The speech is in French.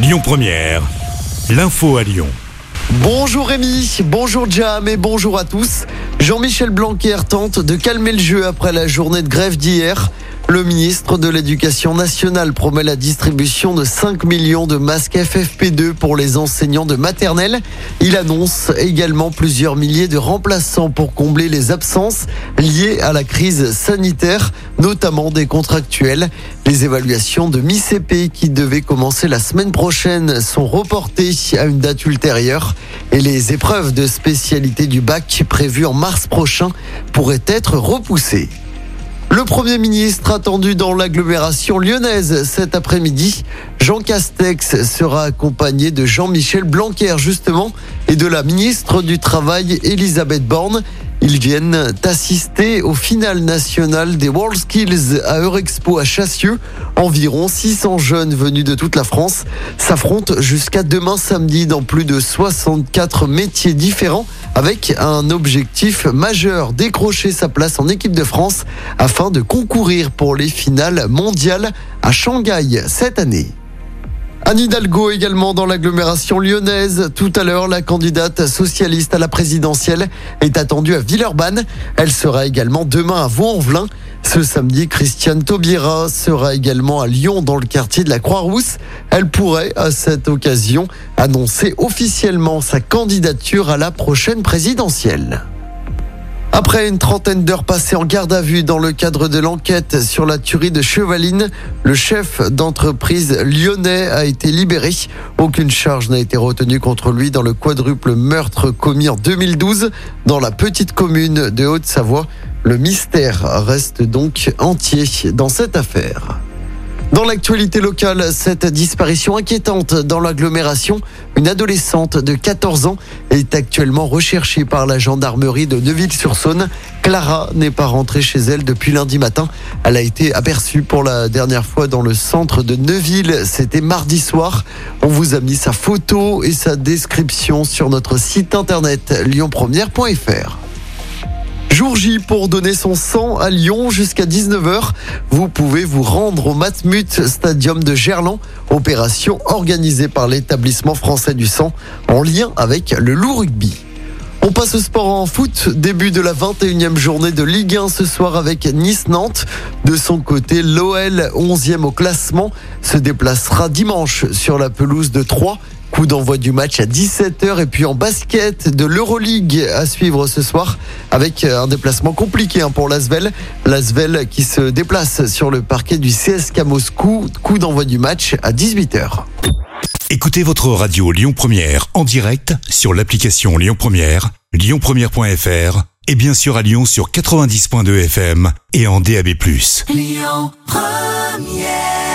Lyon Première, l'info à Lyon. Bonjour Rémi, bonjour Jam et bonjour à tous. Jean-Michel Blanquer tente de calmer le jeu après la journée de grève d'hier. Le ministre de l'Éducation nationale promet la distribution de 5 millions de masques FFP2 pour les enseignants de maternelle. Il annonce également plusieurs milliers de remplaçants pour combler les absences liées à la crise sanitaire, notamment des contractuels. Les évaluations de mi-CP qui devaient commencer la semaine prochaine sont reportées à une date ultérieure et les épreuves de spécialité du bac prévues en mars prochain pourraient être repoussées. Le Premier ministre attendu dans l'agglomération lyonnaise cet après-midi. Jean Castex sera accompagné de Jean-Michel Blanquer justement et de la ministre du Travail Elisabeth Borne. Ils viennent assister au final national des WorldSkills à Eurexpo à Chassieux. Environ 600 jeunes venus de toute la France s'affrontent jusqu'à demain samedi dans plus de 64 métiers différents avec un objectif majeur, décrocher sa place en équipe de France afin de concourir pour les finales mondiales à Shanghai cette année. Anne Hidalgo également dans l'agglomération lyonnaise. Tout à l'heure, la candidate socialiste à la présidentielle est attendue à Villeurbanne. Elle sera également demain à Vaux-en-Velin. Ce samedi, Christiane Taubira sera également à Lyon dans le quartier de la Croix-Rousse. Elle pourrait à cette occasion annoncer officiellement sa candidature à la prochaine présidentielle. Après une trentaine d'heures passées en garde à vue dans le cadre de l'enquête sur la tuerie de Chevaline, le chef d'entreprise lyonnais a été libéré. Aucune charge n'a été retenue contre lui dans le quadruple meurtre commis en 2012 dans la petite commune de Haute-Savoie. Le mystère reste donc entier dans cette affaire. Dans l'actualité locale, cette disparition inquiétante dans l'agglomération, une adolescente de 14 ans est actuellement recherchée par la gendarmerie de Neuville-sur-Saône. Clara n'est pas rentrée chez elle depuis lundi matin. Elle a été aperçue pour la dernière fois dans le centre de Neuville. C'était mardi soir. On vous a mis sa photo et sa description sur notre site internet lyonpremière.fr. Jour J pour donner son sang à Lyon jusqu'à 19h. Vous pouvez vous rendre au Matmut Stadium de Gerland, opération organisée par l'établissement français du sang en lien avec le loup rugby. On passe au sport en foot, début de la 21e journée de Ligue 1 ce soir avec Nice-Nantes. De son côté, l'OL, 11e au classement, se déplacera dimanche sur la pelouse de Troyes. Coup d'envoi du match à 17h et puis en basket de l'Euroleague à suivre ce soir avec un déplacement compliqué hein, pour l'Asvel. L'Asvel qui se déplace sur le parquet du CSK Moscou. Coup d'envoi du match à 18h. Écoutez votre radio Lyon Première en direct sur l'application Lyon Première, lyonpremière.fr et bien sûr à Lyon sur 90.2 FM et en DAB+. Lyon Première